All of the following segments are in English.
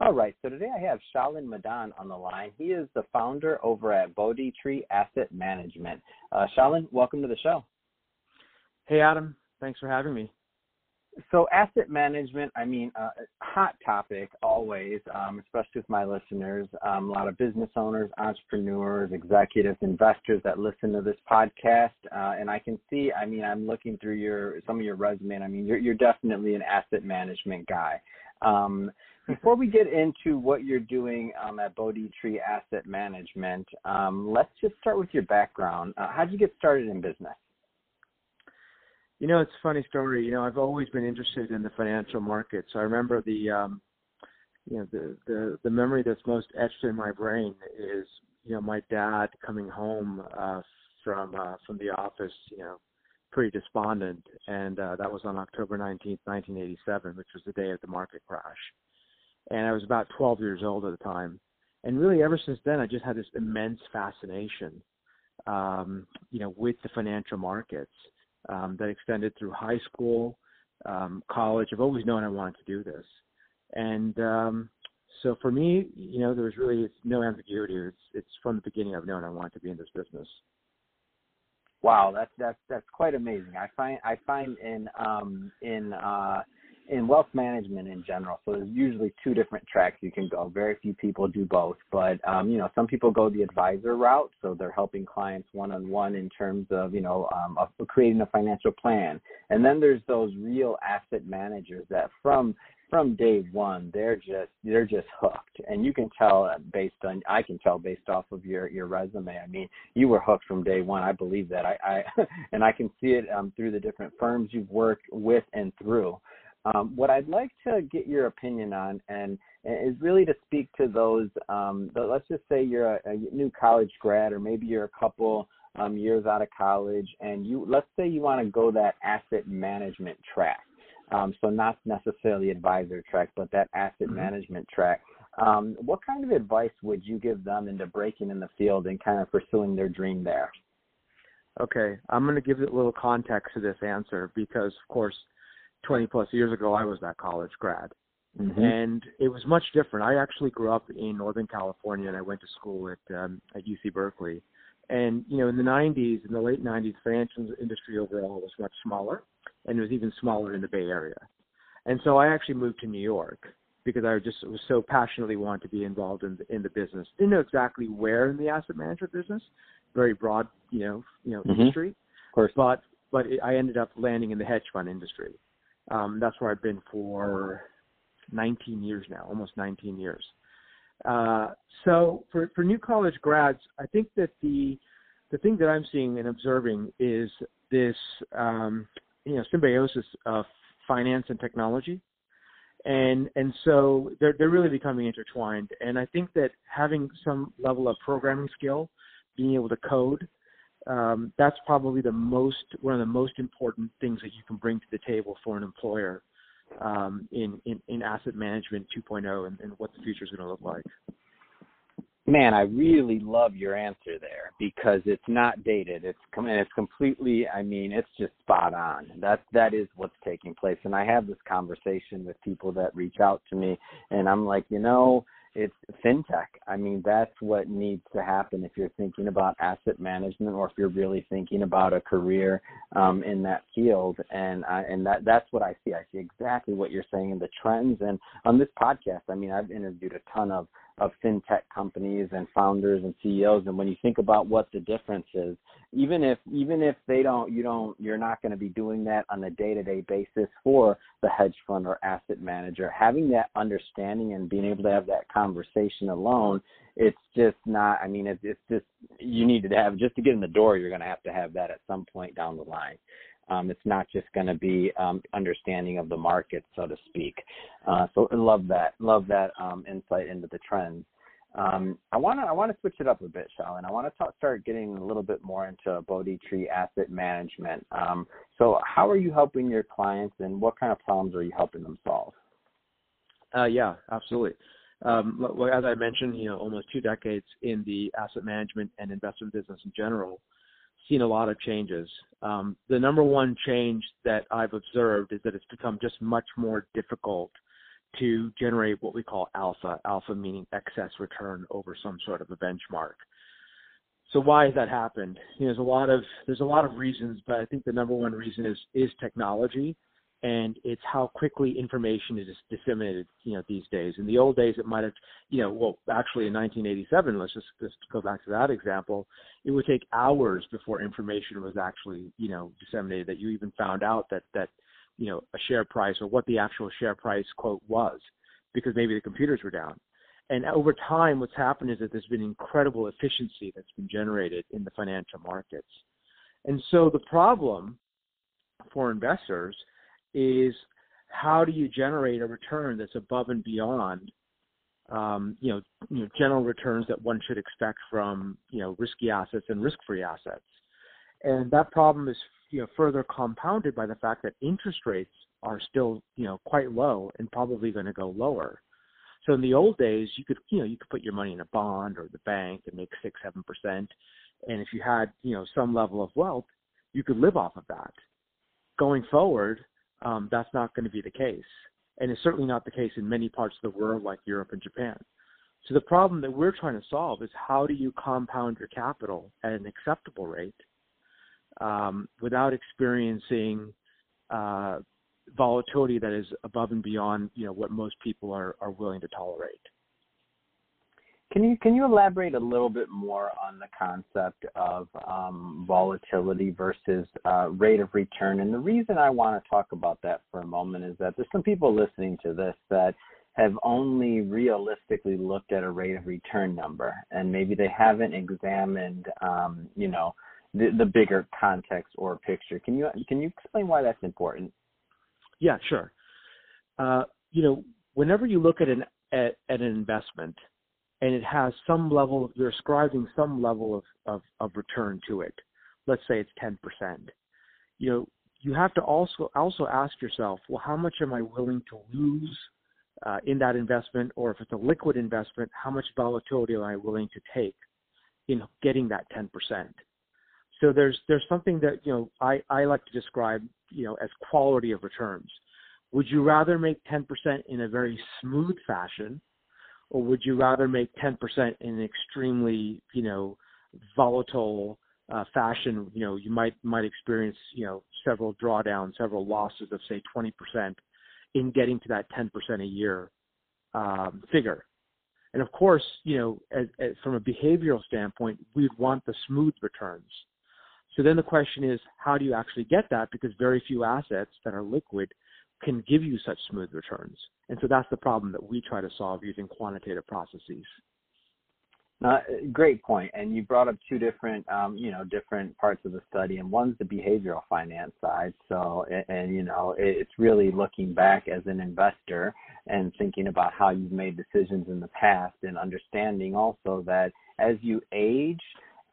All right, so today I have Shalin Madan on the line. He is the founder over at Bodhi Tree Asset Management. Uh, Shalin, welcome to the show. Hey, Adam. Thanks for having me. So asset management, I mean, uh, hot topic always, um, especially with my listeners. Um, a lot of business owners, entrepreneurs, executives, investors that listen to this podcast, uh, and I can see. I mean, I'm looking through your some of your resume. And I mean, you're you're definitely an asset management guy. Um, before we get into what you're doing um, at Bodhi Tree Asset Management, um, let's just start with your background. Uh, how did you get started in business? You know, it's a funny story. You know, I've always been interested in the financial markets. I remember the, um, you know, the the the memory that's most etched in my brain is, you know, my dad coming home uh, from uh, from the office, you know, pretty despondent, and uh, that was on October 19th, 1987, which was the day of the market crash. And I was about 12 years old at the time, and really ever since then, I just had this immense fascination, um, you know, with the financial markets um, that extended through high school, um, college. I've always known I wanted to do this, and um, so for me, you know, there was really no ambiguity. It's, it's from the beginning I've known I wanted to be in this business. Wow, that's that's that's quite amazing. I find I find in um, in uh, in wealth management in general. So there's usually two different tracks you can go. Very few people do both, but um, you know, some people go the advisor route, so they're helping clients one on one in terms of you know um, creating a financial plan. And then there's those real asset managers that from from day one they're just they're just hooked and you can tell based on i can tell based off of your your resume i mean you were hooked from day one i believe that i i and i can see it um, through the different firms you've worked with and through um, what I'd like to get your opinion on, and, is really to speak to those. Um, let's just say you're a, a, new college grad, or maybe you're a couple um, years out of college, and you let's say you want to go that asset management track. Um, so not necessarily advisor track, but that asset mm-hmm. management track. Um, what kind of advice would you give them into breaking in the field and kind of pursuing their dream there? Okay, I'm going to give a little context to this answer because, of course, 20 plus years ago, I was that college grad. Mm-hmm. And it was much different. I actually grew up in Northern California and I went to school at um, at UC Berkeley. And you know, in the 90s, in the late 90s, financial industry overall was much smaller, and it was even smaller in the Bay Area. And so I actually moved to New York because I just was so passionately wanted to be involved in the, in the business. Didn't know exactly where in the asset management business, very broad, you know, you know, mm-hmm. industry. Of course. But but it, I ended up landing in the hedge fund industry. Um, that's where I've been for 19 years now, almost 19 years. Uh, so for, for new college grads, I think that the the thing that I'm seeing and observing is this um, you know symbiosis of finance and technology, and and so they're they're really becoming intertwined. And I think that having some level of programming skill, being able to code, um, that's probably the most one of the most important things that you can bring to the table for an employer um, in, in, in asset management 2.0 and, and what the future is going to look like. Man, I really love your answer there because it's not dated. It's and it's completely. I mean, it's just spot on. That that is what's taking place. And I have this conversation with people that reach out to me, and I'm like, you know, it's fintech. I mean, that's what needs to happen if you're thinking about asset management or if you're really thinking about a career um, in that field. And I, and that that's what I see. I see exactly what you're saying in the trends. And on this podcast, I mean, I've interviewed a ton of of fintech companies and founders and CEOs and when you think about what the difference is even if even if they don't you don't you're not going to be doing that on a day-to-day basis for the hedge fund or asset manager having that understanding and being able to have that conversation alone it's just not i mean it's, it's just you need to have just to get in the door you're going to have to have that at some point down the line Um, it's not just going to be um, understanding of the market, so to speak. Uh, so I love that. Love that um, insight into the trends. Um, I want to I want to switch it up a bit, Shalin. I want to start getting a little bit more into Bodhi Tree Asset Management. Um, so, how are you helping your clients, and what kind of problems are you helping them solve? Uh, yeah, absolutely. Um, as I mentioned, you know, almost two decades in the asset management and investment business in general, seen a lot of changes. Um, the number one change that I've observed is that it's become just much more difficult to generate what we call alpha, alpha meaning excess return over some sort of a benchmark. So why has that happened? You know, there's a lot of there's a lot of reasons, but I think the number one reason is is technology, and it's how quickly information is disseminated. You know, these days. In the old days, it might have, you know, well, actually in 1987, let's just just go back to that example. It would take hours before information was actually, you know, disseminated. That you even found out that that you know a share price or what the actual share price quote was because maybe the computers were down and over time what's happened is that there's been incredible efficiency that's been generated in the financial markets and so the problem for investors is how do you generate a return that's above and beyond um, you know, you know general returns that one should expect from you know risky assets and risk-free assets and that problem is you know further compounded by the fact that interest rates are still you know quite low and probably going to go lower. So in the old days, you could you know you could put your money in a bond or the bank and make six seven percent, and if you had you know some level of wealth, you could live off of that. Going forward, um, that's not going to be the case, and it's certainly not the case in many parts of the world like Europe and Japan. So the problem that we're trying to solve is how do you compound your capital at an acceptable rate um, without experiencing uh, volatility that is above and beyond you know what most people are, are willing to tolerate. Can you can you elaborate a little bit more on the concept of um, volatility versus uh, rate of return? And the reason I want to talk about that for a moment is that there's some people listening to this that have only realistically looked at a rate of return number, and maybe they haven't examined, um, you know, the, the bigger context or picture. Can you can you explain why that's important? Yeah, sure. Uh, you know, whenever you look at an at, at, an investment and it has some level, you're ascribing some level of, of, of return to it. Let's say it's 10%. You know, you have to also also ask yourself, well, how much am I willing to lose uh, in that investment, or if it's a liquid investment, how much volatility am I willing to take in getting that 10%? So there's there's something that you know I, I like to describe you know as quality of returns. Would you rather make 10% in a very smooth fashion, or would you rather make 10% in an extremely you know volatile uh, fashion? You know you might might experience you know several drawdowns, several losses of say 20% in getting to that 10% a year um, figure. And of course, you know, as, as, from a behavioral standpoint, we'd want the smooth returns. So then the question is, how do you actually get that? Because very few assets that are liquid can give you such smooth returns. And so that's the problem that we try to solve using quantitative processes. Uh, great point. And you brought up two different, um, you know, different parts of the study, and one's the behavioral finance side. So, and, and you know, it's really looking back as an investor and thinking about how you've made decisions in the past, and understanding also that as you age,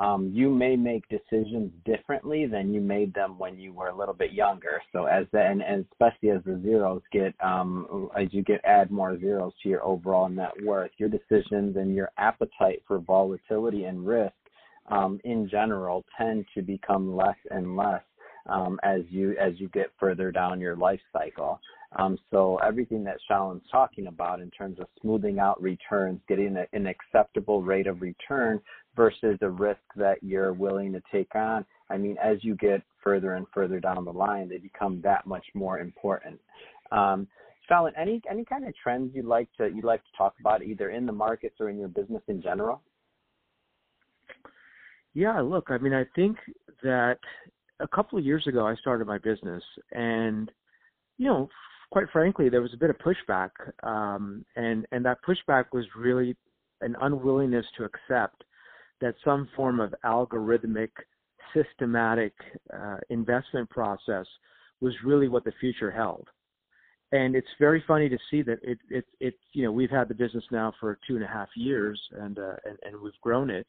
um, you may make decisions differently than you made them when you were a little bit younger. So as the, and, and especially as the zeros get um, as you get add more zeros to your overall net worth, your decisions and your appetite for volatility and risk um, in general tend to become less and less um, as you as you get further down your life cycle. Um, so everything that Shalin's talking about in terms of smoothing out returns, getting a, an acceptable rate of return versus the risk that you're willing to take on. I mean, as you get further and further down the line, they become that much more important. Um, Shalin, any any kind of trends you'd like to you'd like to talk about either in the markets or in your business in general? Yeah, look, I mean, I think that a couple of years ago I started my business, and you know, quite frankly, there was a bit of pushback, um, and and that pushback was really an unwillingness to accept that some form of algorithmic systematic uh, investment process was really what the future held. And it's very funny to see that it, it, it, you know, we've had the business now for two and a half years and, uh, and, and we've grown it.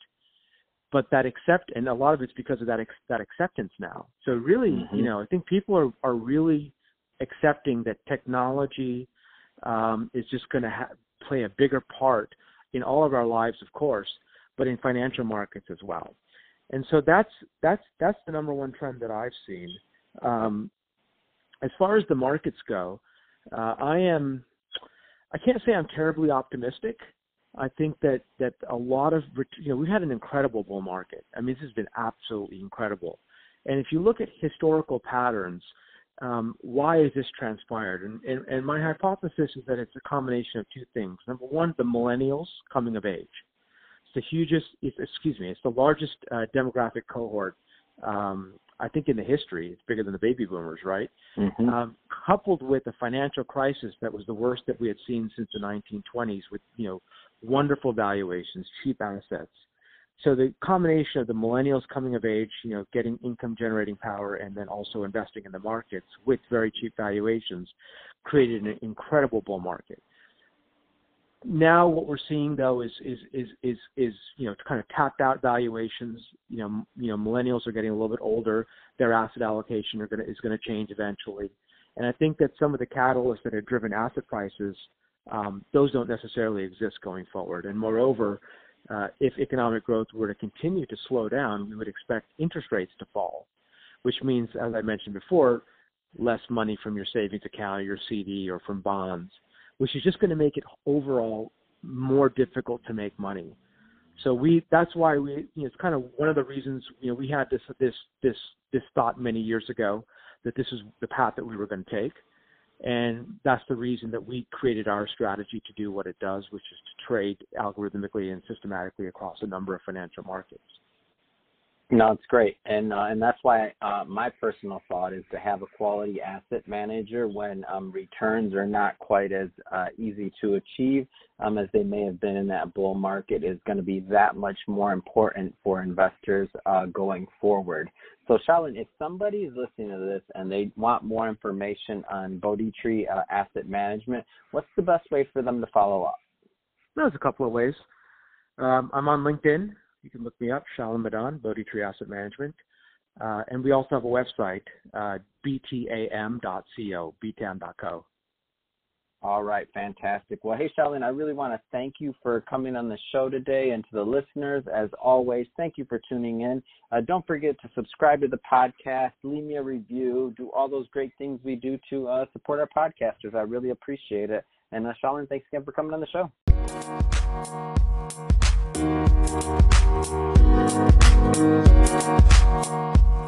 But that accept, and a lot of it's because of that, ex- that acceptance now. So really, mm-hmm. you know, I think people are, are really accepting that technology, um, is just going to ha- play a bigger part in all of our lives, of course, but in financial markets as well. And so that's that's that's the number one trend that I've seen. Um, as far as the markets go, uh, I am I can't say I'm terribly optimistic. I think that that a lot of you know we've had an incredible bull market. I mean this has been absolutely incredible. And if you look at historical patterns, um, why has this transpired? And, and, and my hypothesis is that it's a combination of two things. Number one, the millennials coming of age. It's the hugest, it's, excuse me, it's the largest uh, demographic cohort, um, I think, in the history. It's bigger than the baby boomers, right? Mm-hmm. Um, coupled with a financial crisis that was the worst that we had seen since the 1920s, with you know wonderful valuations, cheap assets. So the combination of the millennials coming of age, you know, getting income generating power, and then also investing in the markets with very cheap valuations, created an incredible bull market now what we're seeing though is is is is is you know kind of tapped out valuations. You know, you know, millennials are getting a little bit older. Their asset allocation going is going to change eventually, and I think that some of the catalysts that have driven asset prices, um, those don't necessarily exist going forward. And moreover, uh, if economic growth were to continue to slow down, we would expect interest rates to fall, which means, as I mentioned before, less money from your savings account your CD or from bonds which is just going to make it overall more difficult to make money. So we that's why we you know, it's kind of one of the reasons you know we had this this this this thought many years ago that this is the path that we were going to take. And that's the reason that we created our strategy to do what it does, which is to trade algorithmically and systematically across a number of financial markets. No, it's great, and uh, and that's why uh, my personal thought is to have a quality asset manager when um, returns are not quite as uh, easy to achieve um, as they may have been in that bull market is going to be that much more important for investors uh, going forward. So, Shalin, if somebody is listening to this and they want more information on Bodhi Tree uh, Asset Management, what's the best way for them to follow up? There's a couple of ways. Um, I'm on LinkedIn. You can look me up, Shalin Madan, Bodhi Tree Asset Management. Uh, and we also have a website, uh, btam.co, btam.co. All right, fantastic. Well, hey, Shalin, I really want to thank you for coming on the show today. And to the listeners, as always, thank you for tuning in. Uh, don't forget to subscribe to the podcast, leave me a review, do all those great things we do to uh, support our podcasters. I really appreciate it. And uh, thanks again for coming on the show. Thank you.